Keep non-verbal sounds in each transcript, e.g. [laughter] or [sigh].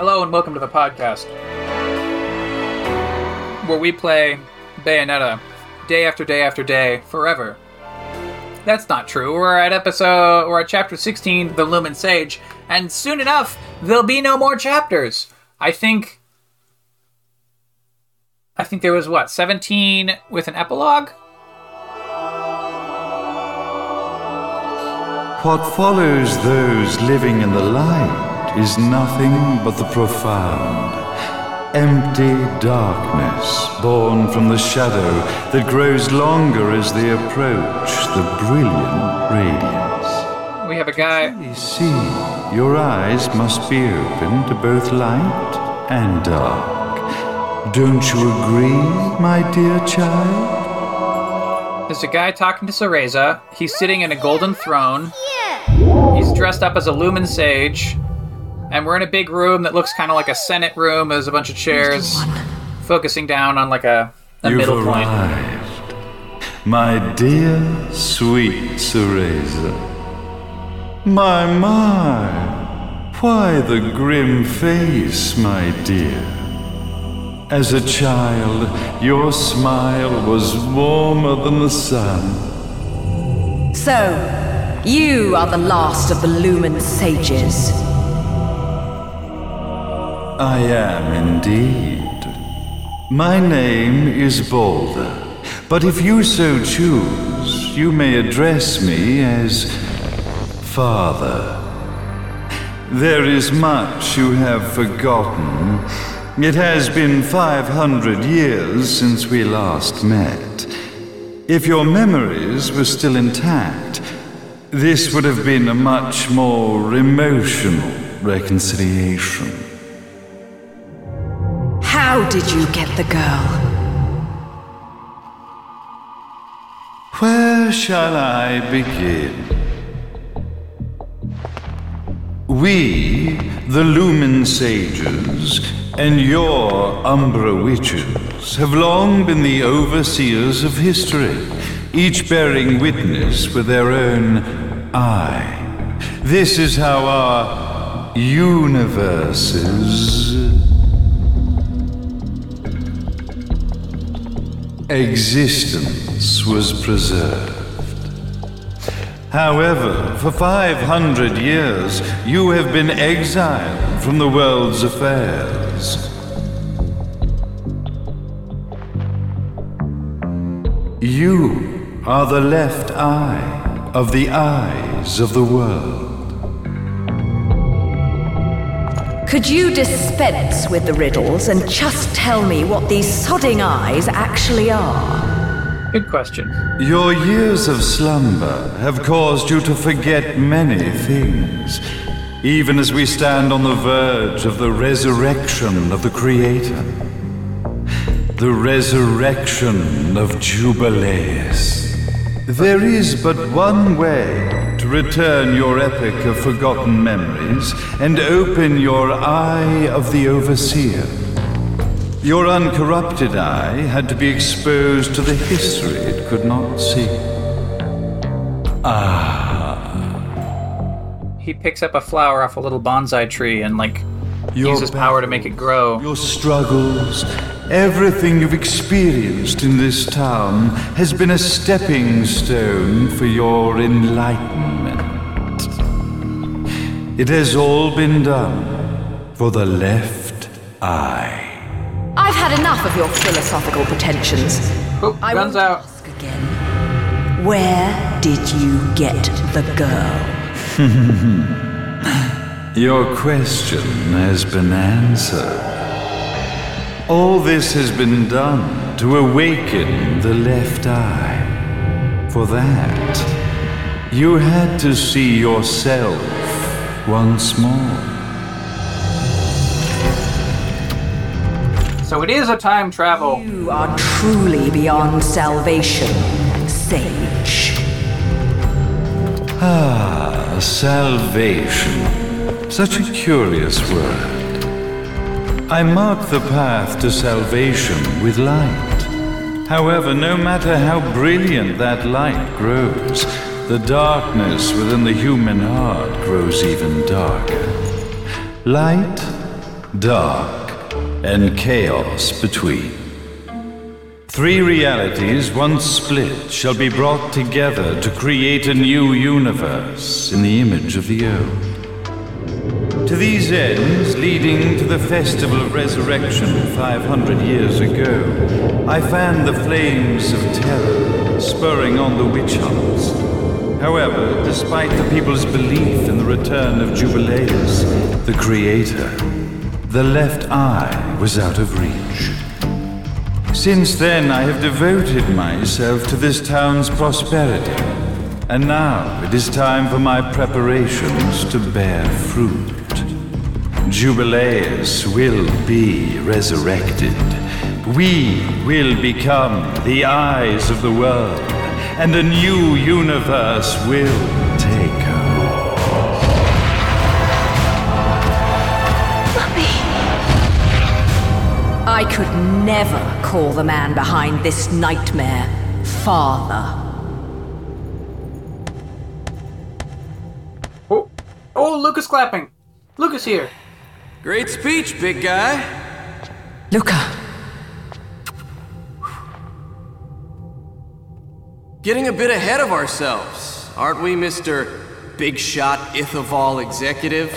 Hello and welcome to the podcast where we play Bayonetta day after day after day forever. That's not true. We're at episode, we're at chapter 16, The Lumen Sage, and soon enough, there'll be no more chapters. I think. I think there was what, 17 with an epilogue? What follows those living in the light is nothing but the profound, empty darkness born from the shadow that grows longer as they approach the brilliant radiance. We have a guy. You see, your eyes must be open to both light and dark. Don't you agree, my dear child? There's a guy talking to Cereza. He's sitting in a golden throne. He's dressed up as a lumen sage. And we're in a big room that looks kind of like a senate room. There's a bunch of chairs focusing down on like a, a You've middle point. arrived, my dear, sweet Cereza. My, my, why the grim face, my dear? As a child, your smile was warmer than the sun. So, you are the last of the Lumen Sages. I am indeed. My name is Balder, but if you so choose, you may address me as Father. There is much you have forgotten. It has been 500 years since we last met. If your memories were still intact, this would have been a much more emotional reconciliation. How did you get the girl? Where shall I begin? We, the Lumen Sages, and your Umbra Witches, have long been the overseers of history, each bearing witness with their own eye. This is how our universes existence was preserved. However, for 500 years, you have been exiled from the world's affairs. You are the left eye of the eyes of the world. Could you dispense with the riddles and just tell me what these sodding eyes actually are? Good question. Your years of slumber have caused you to forget many things, even as we stand on the verge of the resurrection of the Creator. The resurrection of Jubileus. There is but one way to return your epic of forgotten memories and open your eye of the Overseer. Your uncorrupted eye had to be exposed to the history it could not see. Ah. He picks up a flower off a little bonsai tree and like Your uses power to make it grow. Your struggles, everything you've experienced in this town has been a stepping stone for your enlightenment. It has all been done for the left eye. I've had enough of your philosophical pretensions. Oh, I guns won't out. ask again. Where did you get the girl? [laughs] Your question has been answered. All this has been done to awaken the left eye. For that, you had to see yourself once more. So it is a time travel. You are truly beyond salvation, sage. Ah, salvation. Such a curious word. I mark the path to salvation with light. However, no matter how brilliant that light grows, the darkness within the human heart grows even darker. Light dark, and chaos between. Three realities, once split, shall be brought together to create a new universe in the image of the old. To these ends, leading to the Festival of Resurrection 500 years ago, I fanned the flames of terror, spurring on the witch hunts. However, despite the people's belief in the return of Jubileus, the Creator, the left eye was out of reach. Since then, I have devoted myself to this town's prosperity. And now it is time for my preparations to bear fruit. Jubileus will be resurrected. We will become the eyes of the world, and a new universe will take her I could never call the man behind this nightmare father. Oh, oh, Luka's clapping. Luka's here. Great speech, big guy. Luka. Getting a bit ahead of ourselves, aren't we, Mr. Big Shot Ithavoll Executive?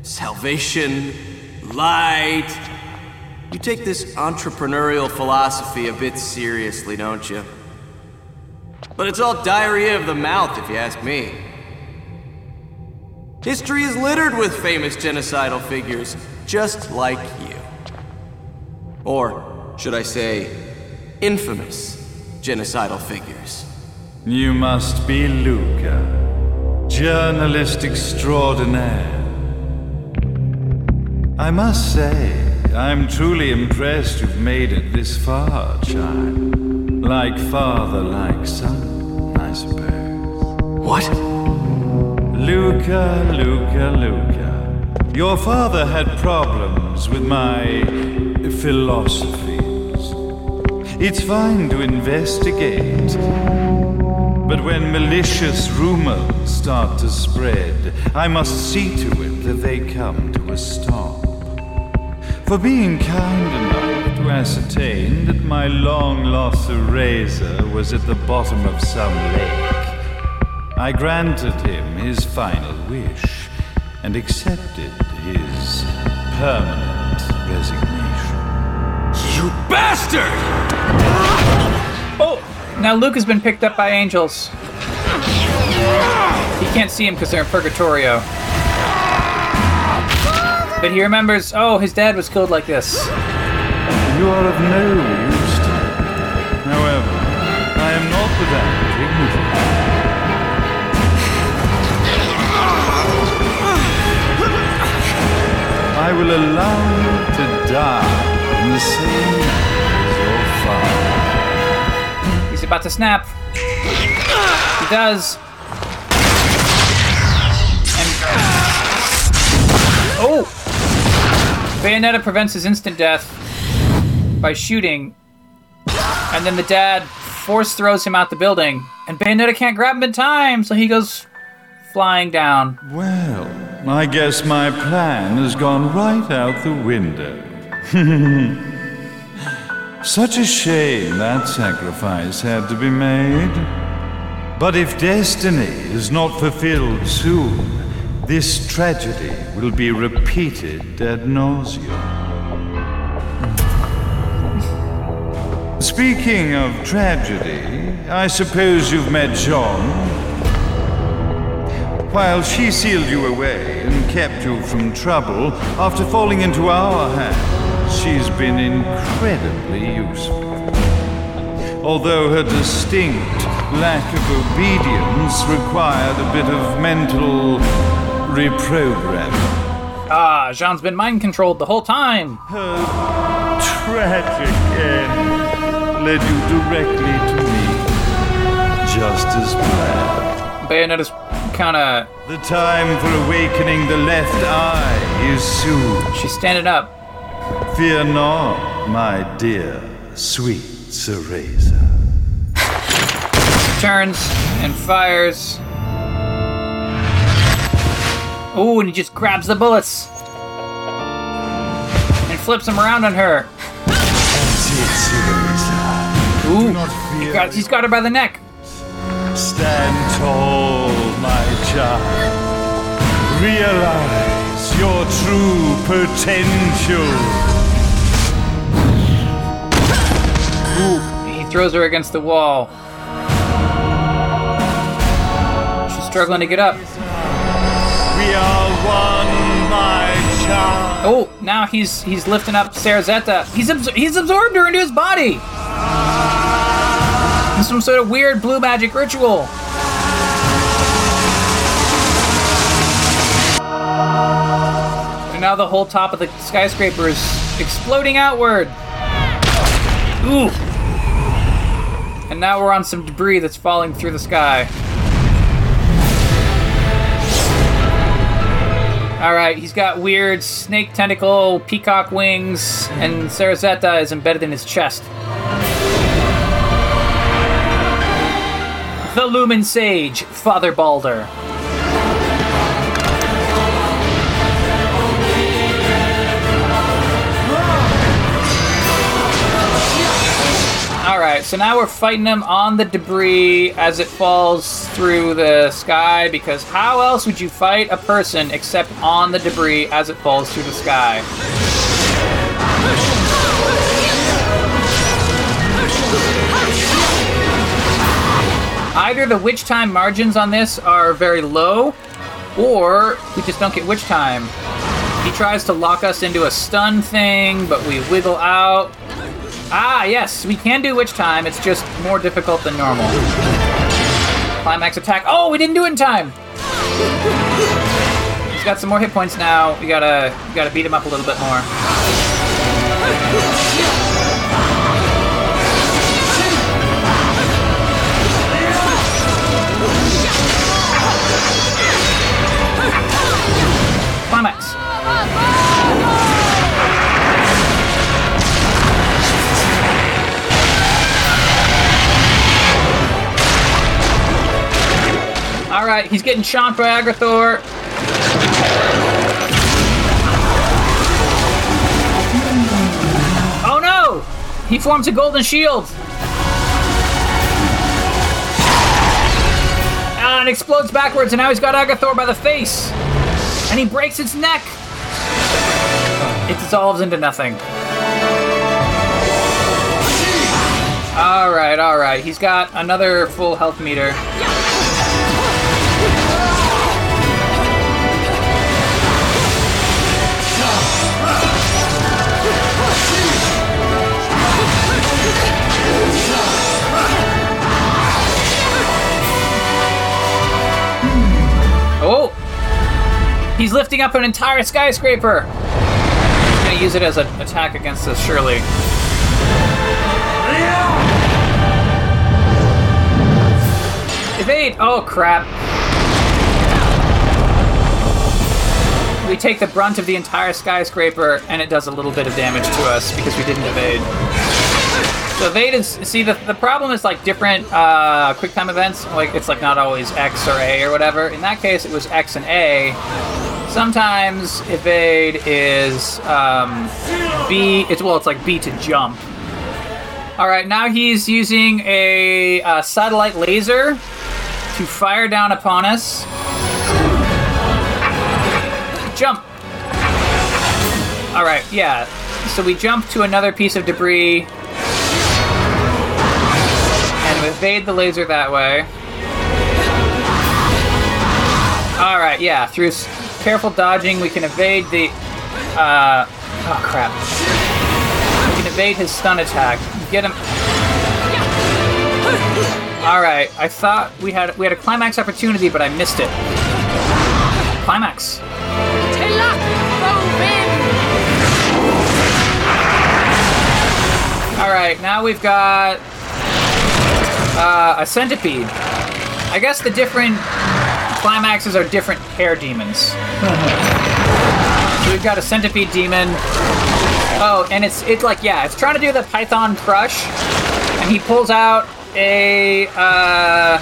Salvation, light, you take this entrepreneurial philosophy a bit seriously, don't you? But it's all diarrhea of the mouth, if you ask me. History is littered with famous genocidal figures, just like you. Or, should I say, infamous genocidal figures. You must be Luka, journalist extraordinaire. I must say, I'm truly impressed you've made it this far, child. Like father, like son, I suppose. What? Luka, Luka, Luka. Your father had problems with my philosophies. It's fine to investigate. But when malicious rumors start to spread, I must see to it that they come to a stop for being kind enough to ascertain that my long lost razor was at the bottom of some lake. I granted him his final wish and accepted his permanent resignation. You bastard! Oh, now Luke has been picked up by angels. He can't see him because they're in Purgatorio. But he remembers, oh, his dad was killed like this. You are of no use to me. However, I am not without dignity. I will allow He's about to snap. He does. And. Oh! Bayonetta prevents his instant death by shooting, and then the dad force throws him out the building, and Bayonetta can't grab him in time, so he goes flying down. Well, I guess my plan has gone right out the window. [laughs] Such a shame that sacrifice had to be made. But if destiny is not fulfilled soon, this tragedy will be repeated ad nauseum. Speaking of tragedy, I suppose you've met Jean. While she sealed you away and kept you from trouble, after falling into our hands, she's been incredibly useful. Although her distinct lack of obedience required a bit of mental reprogramming. Ah, Jean's been mind controlled the whole time. Her tragic end led you directly to me, just as planned. Bayonetta's kinda. The time for awakening the left eye is soon. She's standing up. Fear not, my dear, sweet Cereza. Turns and fires. Oh, and he just grabs the bullets. And flips them around on her. Ooh, he got, he's got her by the neck. Stand tall, my child. Realize your true potential. Throws her against the wall. She's struggling to get up. We are one, my child. Oh, now he's he's lifting up Sarazetta. He's absor- he's absorbed her into his body. Is some sort of weird blue magic ritual. And now the whole top of the skyscraper is exploding outward. Ooh. And now we're on some debris that's falling through the sky. All right, he's got weird snake tentacle, peacock wings, and Sarazetta is embedded in his chest. The Lumen Sage, Father Balder. Right, so now we're fighting him on the debris as it falls through the sky because how else would you fight a person except on the debris as it falls through the sky? Either the witch time margins on this are very low, or we just don't get witch time. He tries to lock us into a stun thing, but we wiggle out. Ah, yes, we can do witch time. It's just more difficult than normal. Climax attack. Oh, we didn't do it in time. He's got some more hit points now. We gotta, we gotta beat him up a little bit more. All right, he's getting chomped by Agrathor. Oh no! He forms a golden shield. Ah, and explodes backwards, and now he's got Agathor by the face. And he breaks its neck. It dissolves into nothing. All right, all right. He's got another full health meter. He's lifting up an entire skyscraper! He's gonna use it as an attack against us, surely. Evade! Oh, crap. We take the brunt of the entire skyscraper, and it does a little bit of damage to us because we didn't evade. So evade is see the the problem is like different uh, quick time events. Like it's like not always X or A or whatever. In that case, it was X and A. Sometimes evade is um, B. It's well, it's like B to jump. All right, now he's using a, uh satellite laser to fire down upon us. Jump. All right, yeah. So we jump to another piece of debris and evade the laser that way. All right, yeah. Through careful dodging, we can evade the. Uh, oh crap! We can evade his stun attack. Get him. All right. I thought we had we had a climax opportunity, but I missed it. Climax. All right. Now we've got uh, a centipede. I guess the different climaxes are different hair demons. so we've got a centipede demon. Oh, and it's it's like yeah, it's trying to do the Python crush, and he pulls out a uh,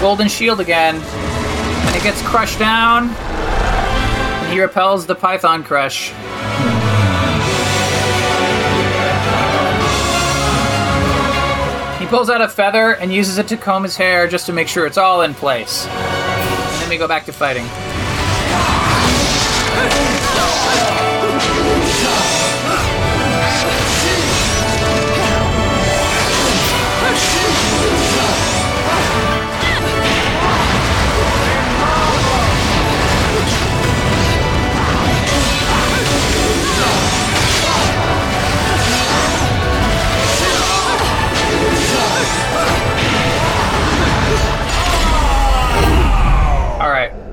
golden shield again, and it gets crushed down, and he repels the Python crush. Pulls out a feather and uses it to comb his hair just to make sure it's all in place. And then we go back to fighting.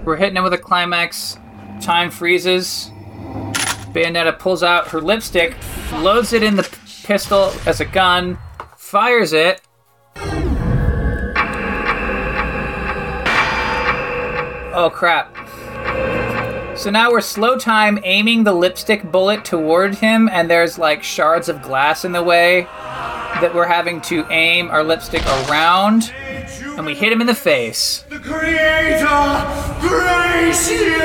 We're hitting him with a climax. Time freezes. Bayonetta pulls out her lipstick, loads it in the pistol as a gun, fires it. Oh crap. So now we're slow time aiming the lipstick bullet toward him, and there's like shards of glass in the way that we're having to aim our lipstick around, and we hit him in the face. The Creator grace you!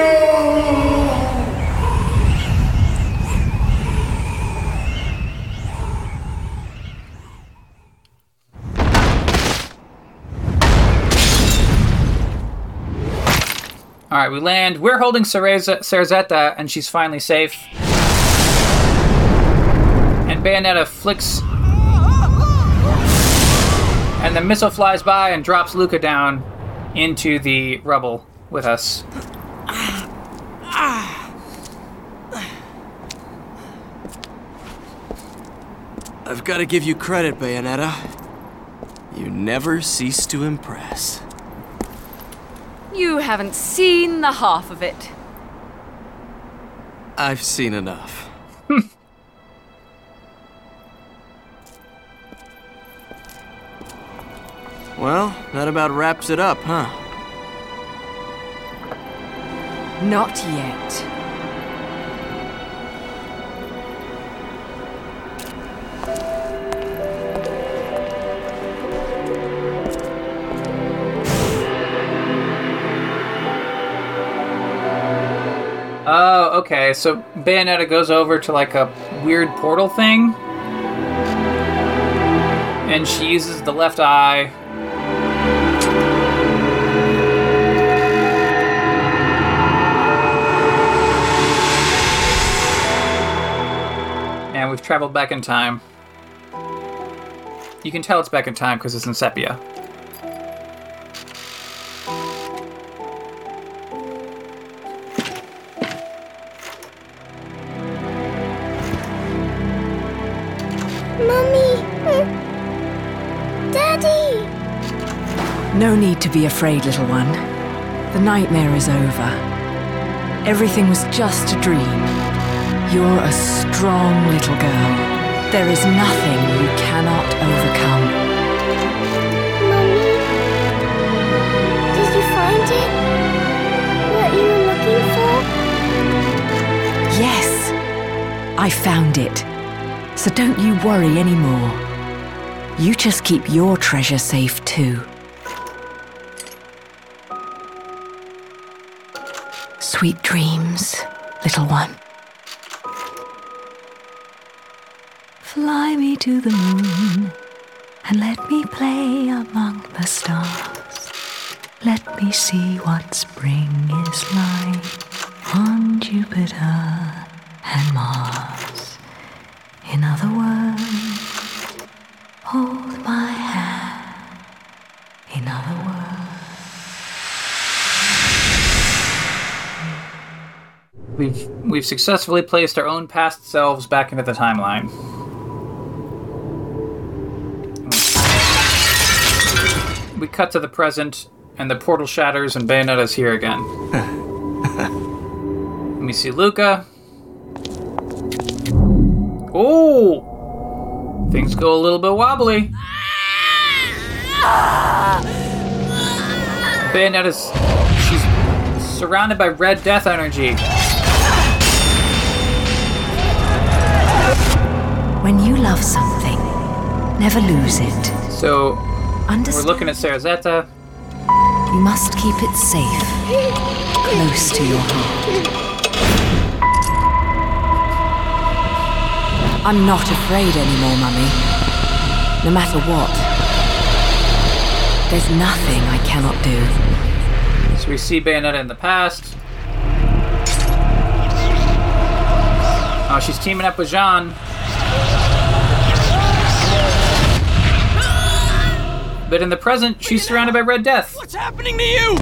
All right, we land. We're holding Cerzetta, and she's finally safe. And Bayonetta flicks. And the missile flies by and drops Luka down into the rubble with us. I've got to give you credit, Bayonetta. You never cease to impress. You haven't seen the half of it. I've seen enough. Well, that about wraps it up, huh? Not yet. Oh, okay. So Bayonetta goes over to like a weird portal thing. And she uses the left eye. And we've traveled back in time. You can tell it's back in time because it's in sepia. Mummy! Uh, Daddy! No need to be afraid, little one. The nightmare is over. Everything was just a dream. You're a strong little girl. There is nothing you cannot overcome. Mummy? Did you find it? What you were looking for? Yes, I found it. So don't you worry anymore. You just keep your treasure safe too. Sweet dreams, little one. Fly me to the moon and let me play among the stars. Let me see what spring is like on Jupiter and Mars. In other words, hold my hand. In other words, We've we've successfully placed our own past selves back into the timeline. Cut to the present, and the portal shatters, and Bayonetta's here again. [laughs] Let me see Luka. Oh! Things go a little bit wobbly. Bayonetta's. She's surrounded by red death energy. when you love something, never lose it. So, we're looking at Sarazetta. You must keep it safe, close to your heart. I'm not afraid anymore, Mummy. No matter what, There's nothing I cannot do. So we see Bayonetta in the past. Oh, she's teaming up with Jean. But in the present, she's surrounded by Red Death. What's happening to you?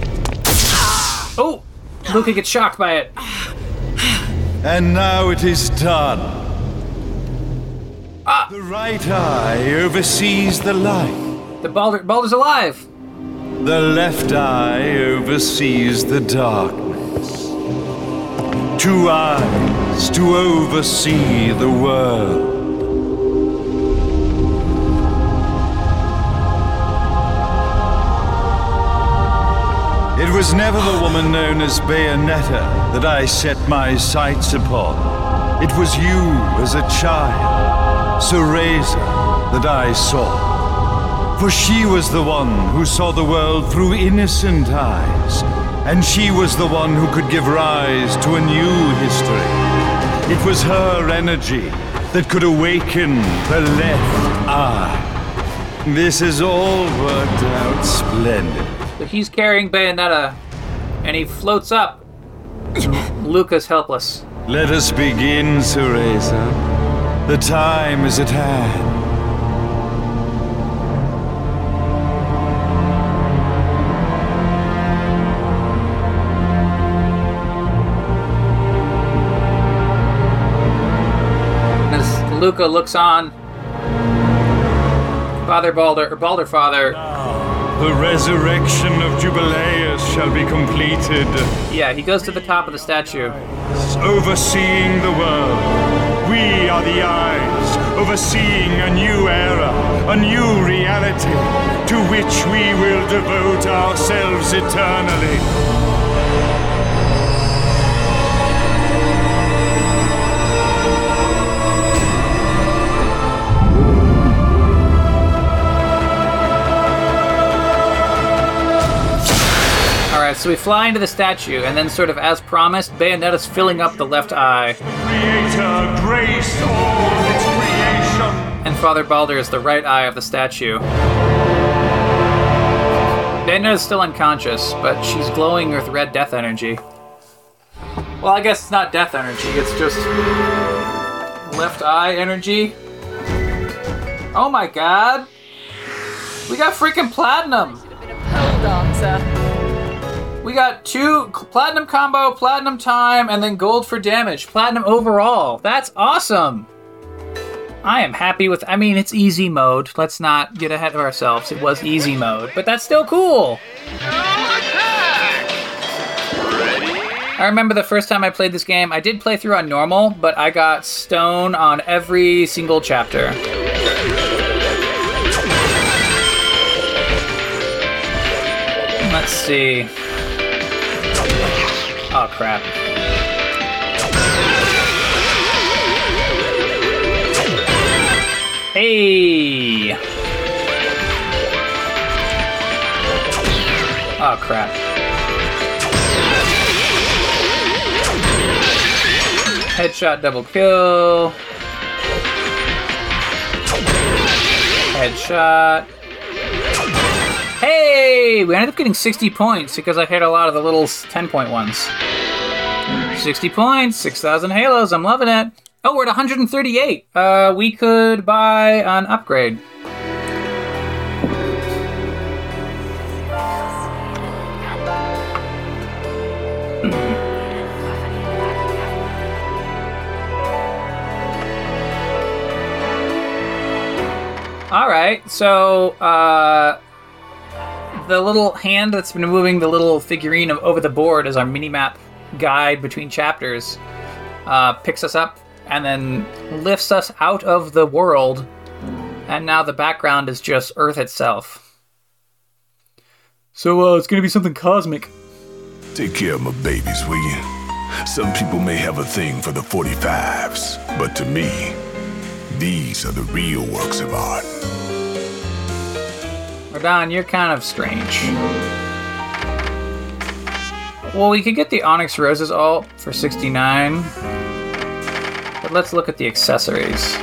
Oh! Luka gets shocked by it. And now it is done. Ah. The right eye oversees the light. The Balder, Balder's alive! The left eye oversees the darkness. Two eyes to oversee the world. It was never the woman known as Bayonetta that I set my sights upon. It was you as a child, Cereza, that I saw. For she was the one who saw the world through innocent eyes, and she was the one who could give rise to a new history. It was her energy that could awaken the left eye. This has all worked out splendid. He's carrying Bayonetta, and he floats up. [coughs] Luka's helpless. Let us begin, Cereza. The time is at hand. As Luka looks on, Father Balder, or Balder Father, The resurrection of Jubileus shall be completed, yeah, he goes to the top of the statue. overseeing the world. We are the eyes, overseeing a new era, a new reality, to which we will devote ourselves eternally. So we fly into the statue, and then, sort of as promised, Bayonetta's filling up the left eye, Creator, grace all its creation. and Father Balder is the right eye of the statue. Bayonetta's still unconscious, but she's glowing with red death energy. Well, I guess it's not death energy, it's just left eye energy. Oh my god! We got freaking platinum! Pole dancer. We got two platinum combo, platinum time, and then gold for damage. Platinum overall. That's awesome. I am happy with. I mean, it's easy mode. Let's not get ahead of ourselves. It was easy mode, but that's still cool. I remember the first time I played this game. I did play through on normal, but I got stone on every single chapter. Let's see. Oh crap. Hey! Oh crap. Headshot double kill. Headshot. We ended up getting 60 points because I hit a lot of the little 10 point ones. 60 points, 6,000 halos, I'm loving it. Oh, we're at 138. Uh, we could buy an upgrade. All right, so uh, the little hand that's been moving the little figurine over the board as our mini map guide between chapters uh, picks us up and then lifts us out of the world, and now the background is just Earth itself. So uh, it's gonna be something cosmic. Take care of my babies, will you? Some people may have a thing for the 45s, but to me, these are the real works of art. Rodin, you're kind of strange. Well, we could get the Onyx Roses alt for 69. But let's look at the accessories.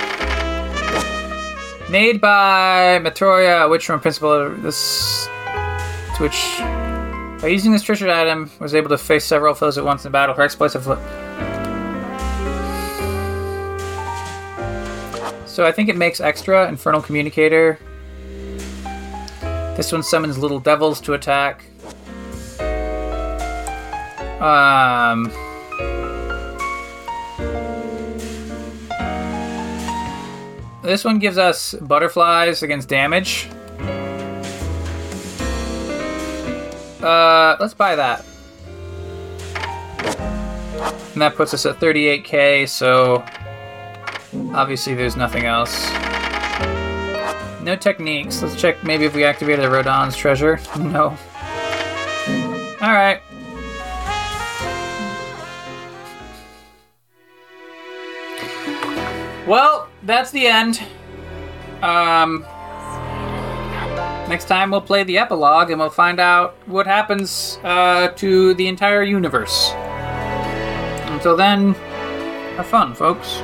Made by Matoria, which from Principal. This which, by using this treasured item, was able to face several foes at once in battle. Her exploits have. So I think it makes extra Infernal Communicator. This one summons little devils to attack. Um. This one gives us butterflies against damage. Uh, let's buy that. And that puts us at 38k, so obviously there's nothing else. No techniques. Let's check maybe if we activated the Rodin's treasure. No. Alright. Well, that's the end. Um, next time we'll play the epilogue and we'll find out what happens uh, to the entire universe. Until then, have fun, folks.